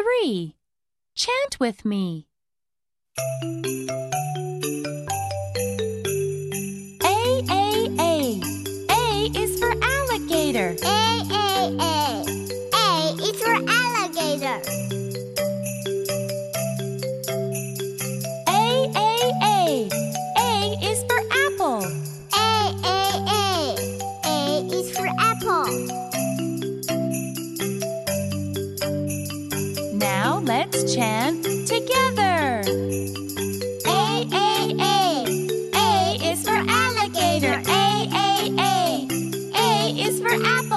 3. Chant with me. A, A, A. A is for alligator. A, A, A. A is for alligator. A, A, A. A is for apple. A, A, A. A is for apple. Let's chant together. A, A, A. A is for alligator. A, A, A. A is for apple.